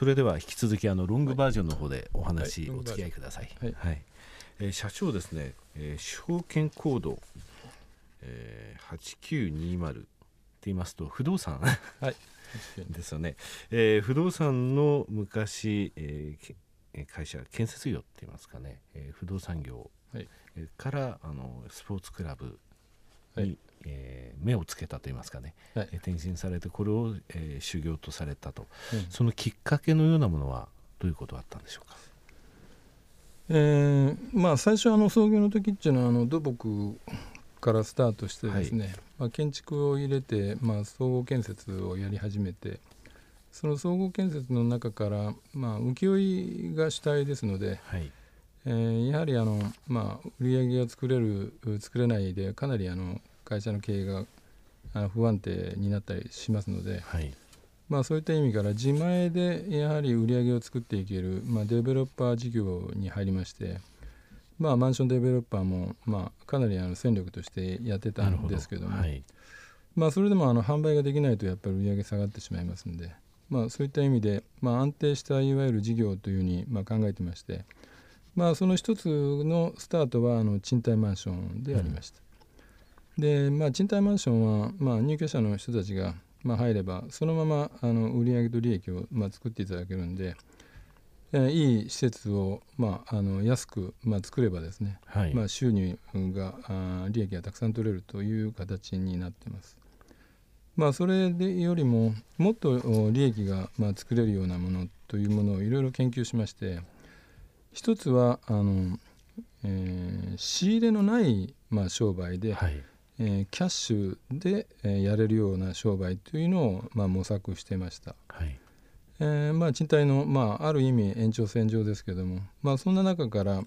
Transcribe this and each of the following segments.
それでは引き続きあのロングバージョンの方でお話、お付き合いください。はい。はい。えー社長ですね、えー証券コード、えー、8920って言いますと不動産。はい。ですよね、えー不動産の昔、えー会社建設業って言いますかね、えー不動産業、はい。えーからあのスポーツクラブに、はいえー目をつけたと言いますかね、はい。えー転身されてこれを、えー修行とされたと。うん。そのきっかけのようなものはどういうことだったんでしょうか？えーまあ最初あの創業の時っていうのはあの土木からスタートしてですね、まあ、建築を入れて、まあ、総合建設をやり始めてその総合建設の中から、まあ、請負が主体ですので、はい、えーやはりあの、まあ、売り上げが作れる作れないでかなりあの会社の経営があの不安定になったりしますので、はい、まあ、そういった意味から自前でやはり売り上げを作っていける、まあ、デベロッパー事業に入りまして、まあ、マンションデベロッパーも、まあ、かなりあの戦力としてやってたんですけどもはい、まあ、それでもあの販売ができないとやっぱり売り上げ下がってしまいますんで、まあ、そういった意味で、まあ、安定したいわゆる事業というふうにまあ考えてまして、まあ、その一つのスタートはあの賃貸マンションでありました。で、まあ、賃貸マンションは、まあ、入居者の人たちが、まあ、入ればそのままあの売上と利益を、まあ、作っていただけるんで、えーいい施設を、まあ、あの安く、まあ、作ればですね、はい、まあ、収入があー利益がたくさん取れるという形になっています。まあ、それでよりももっとお利益がまあ作れるようなものというものをいろいろ研究しまして一つはあの、えー仕入れのないまあ商売で、はい、えーキャッシュで、えーやれるような商売というのをまあ模索してました。はい、えーまあ、賃貸の、まあ、ある意味延長線上ですけども、まあ、そんな中から、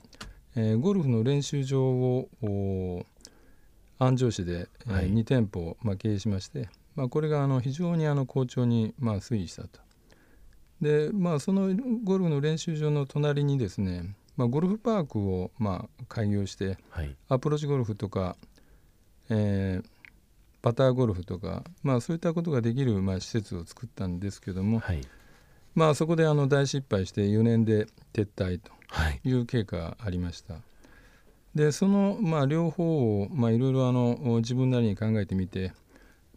えーゴルフの練習場をお安城市で、えーはい2店舗、まあ、経営しまして、まあ、これがあの非常にあの好調に、まあ、推移したと。で、まあ、そのゴルフの練習場の隣にですね、まあ、ゴルフパークを、まあ、開業してはい、アプローチゴルフとか、えーパターゴルフとか、まあ、そういったことができる、まあ、施設を作ったんですけども、はい、まあそこであの大失敗して4年で撤退とはい、いう経過がありました。でそのまあ両方をまあいろいろあの自分なりに考えてみて、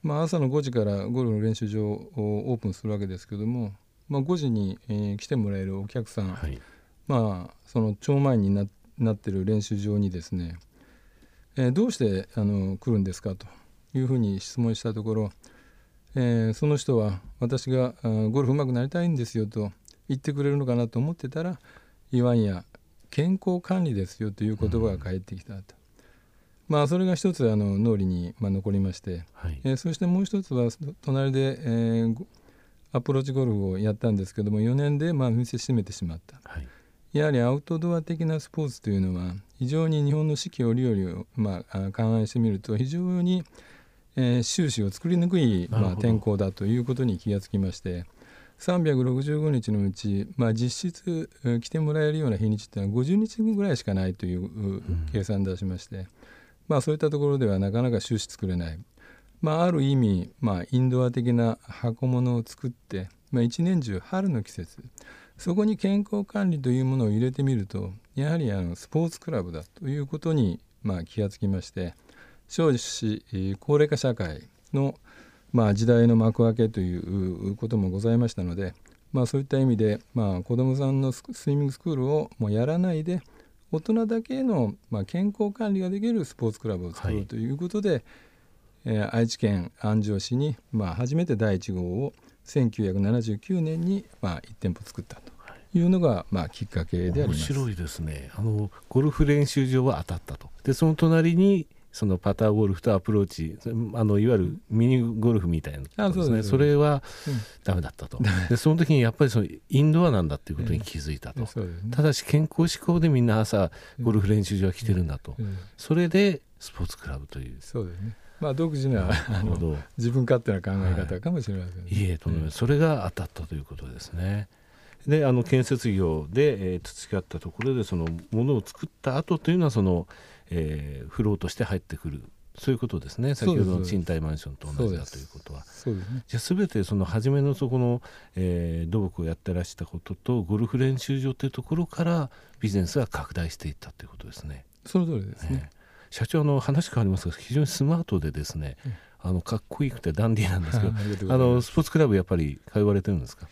まあ、朝の5時からゴルフの練習場をオープンするわけですけども、まあ、5時に、えー来てもらえるお客さん、はい、まあその超前にななってる練習場にですね、えーどうしてあの来るんですかというふうに質問したところ、えーその人は私がゴルフ上手くなりたいんですよと言ってくれるのかなと思ってたらいわんや健康管理ですよという言葉が返ってきたと、まあそれが一つあの脳裏に、まあ、残りまして、はい、えーそしてもう一つはそ隣で、えーごアプローチゴルフをやったんですけども4年でまあ店閉めてしまった。はい、やはりアウトドア的なスポーツというのは非常に日本の四季折々を、まあ、あ勘案してみると非常に、えー収支を作りにくい、まあ、天候だということに気がつきまして365日のうち、まあ、実質えー来てもらえるような日にちっていうのは50日ぐらいしかないというう計算出しまして、まあ、そういったところではなかなか収支作れない。まあ、ある意味、まあ、インドア的な箱物を作って、まあ、一年中春の季節そこに健康管理というものを入れてみるとやはりあのスポーツクラブだということに、まあ、気がつきまして少子えー高齢化社会の、まあ、時代の幕開けということもございましたので、まあ、そういった意味で、まあ、子どもさんのススイミングスクールをもうやらないで大人だけの、まあ、健康管理ができるスポーツクラブを作ろはいうということで、えー愛知県安城市に、まあ、初めて第1号を1979年に、まあ、1店舗作ったというのが、まあ、きっかけであり面ます。白いですね。あのゴルフ練習場は当たったと。で、その隣にそのパターゴルフとアプローチ、あのいわゆるミニゴルフみたいなね。あそうですそれはうんダメだったと。で、その時にやっぱりそのインドアなんだっていうことに気づいたと。ねただし健康志向でみんな朝ゴルフ練習場は来てるんだと。うんそれでスポーツクラブという。そうですね。まあ独自なあの。自分勝手な考え方かもしれません、ね。いえとんでもない。それが当たったということですね。であの建設業で、えー培ったところでそのものを作った後というのはその、えーフローとして入ってくる。そういうことですね。先ほどの賃貸マンションと同じだということは。そうです。ね。じゃあ全てその初めのそこの、えー、土木をやってらしたこととゴルフ練習場というところからビジネスが拡大していったということですね。その通りですね、えー社長の話変わりますが非常にスマートでですね、あのかっこよくてダンディーなんですけどあのスポーツクラブやっぱり通われてるんですか？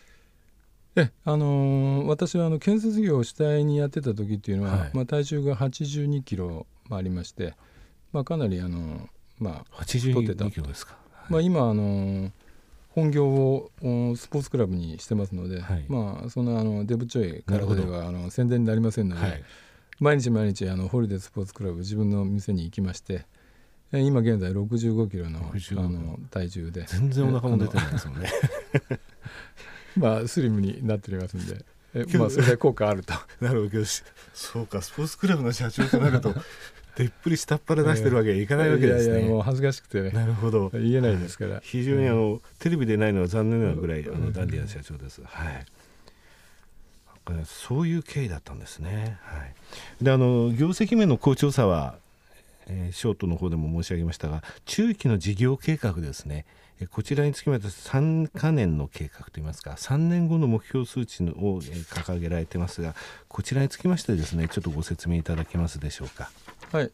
えあのー、私はあの建設業を主体にやってた時っていうのは、はい、まあ、体重が82キロありまして、まあ、かなりあの、まあ、82キロですか、はい、まあ、今あのー、本業をスポーツクラブにしてますので、はい、まあ、そのあのデブちょい体ではあの宣伝になりませんので、毎日毎日あのホリデースポーツクラブ自分の店に行きまして今現在65キロのあの体重で全然お腹も出てないですもんね まあスリムになっておりますんでえまあそれで効果あるとなるほどそうかスポーツクラブの社長となるとでっぷり下っ腹出してるわけにはいかないわけですね。いやいやもう恥ずかしくてね。なるほど。言えないですから。非常にあの、テレビでないのは残念なぐらい、あのダンディアン社長です。はい。そういう経緯だったんですね。はい、であの業績面の好調さは、えー、ショートの方でも申し上げましたが中期の事業計画ですねえこちらにつきまして3か年の計画といいますか3年後の目標数値をえ掲げられてますがこちらにつきましてですねちょっとご説明いただけますでしょうか。はい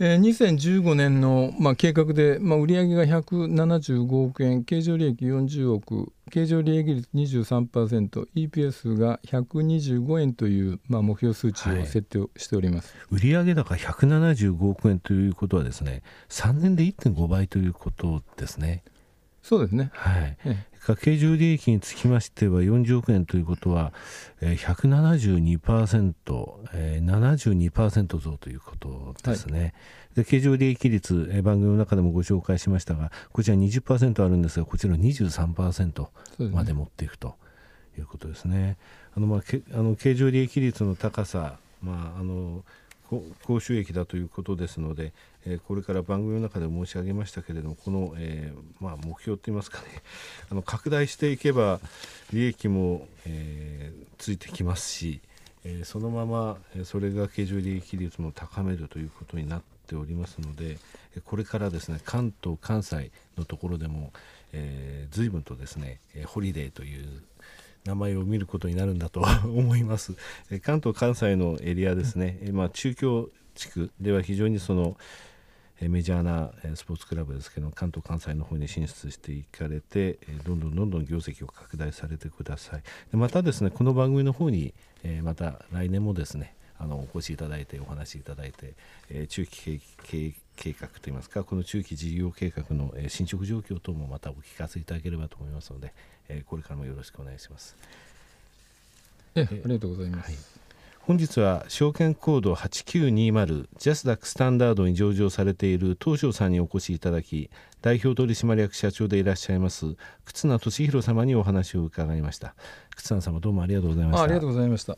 えー、2015年の、まあ、計画で、まあ、売上が175億円経常利益40億経常利益率 23%EPS が125円という、まあ、目標数値を設定しております、はい、売上高175億円ということはですね3年で1.5倍ということですね。そうですね、はい、ええ、経常利益につきましては40億円ということは、えー、172%、えー、72%増ということですね。はい、で経常利益率、えー、番組の中でもご紹介しましたがこちら20%あるんですがこちら23%まで持っていくということですね。あのまあ、けあの経常利益率の高さ、まあ、あの高収益だということですので、え、これから番組の中で申し上げましたけれどもこの、えー、まあ、目標といいますかね。あの拡大していけば利益も、えー、ついてきますし、えそのままそれが経常利益率も高めるということになっておりますのでこれからですね関東関西のところでも、えー、随分とですねホリデーという名前を見ることになるんだと 思います。関東関西のエリアですね、まあ、中京地区では非常にそのメジャーなスポーツクラブですけど関東関西の方に進出していかれてどんどんどんどん業績を拡大されてくださいまたですねこの番組の方にまた来年もですねあのお越しいただいてお話しいただいて、え中期計画といいますかこの中期事業計画の、え進捗状況等もまたお聞かせいただければと思いますので、えこれからもよろしくお願いします。えありがとうございます。はい本日は証券コード8920ジャスダックスタンダードに上場されている東証さんにお越しいただき代表取締役社長でいらっしゃいます忽那俊弘様にお話を伺いました忽那様どうもありがとうございましたありがとうございました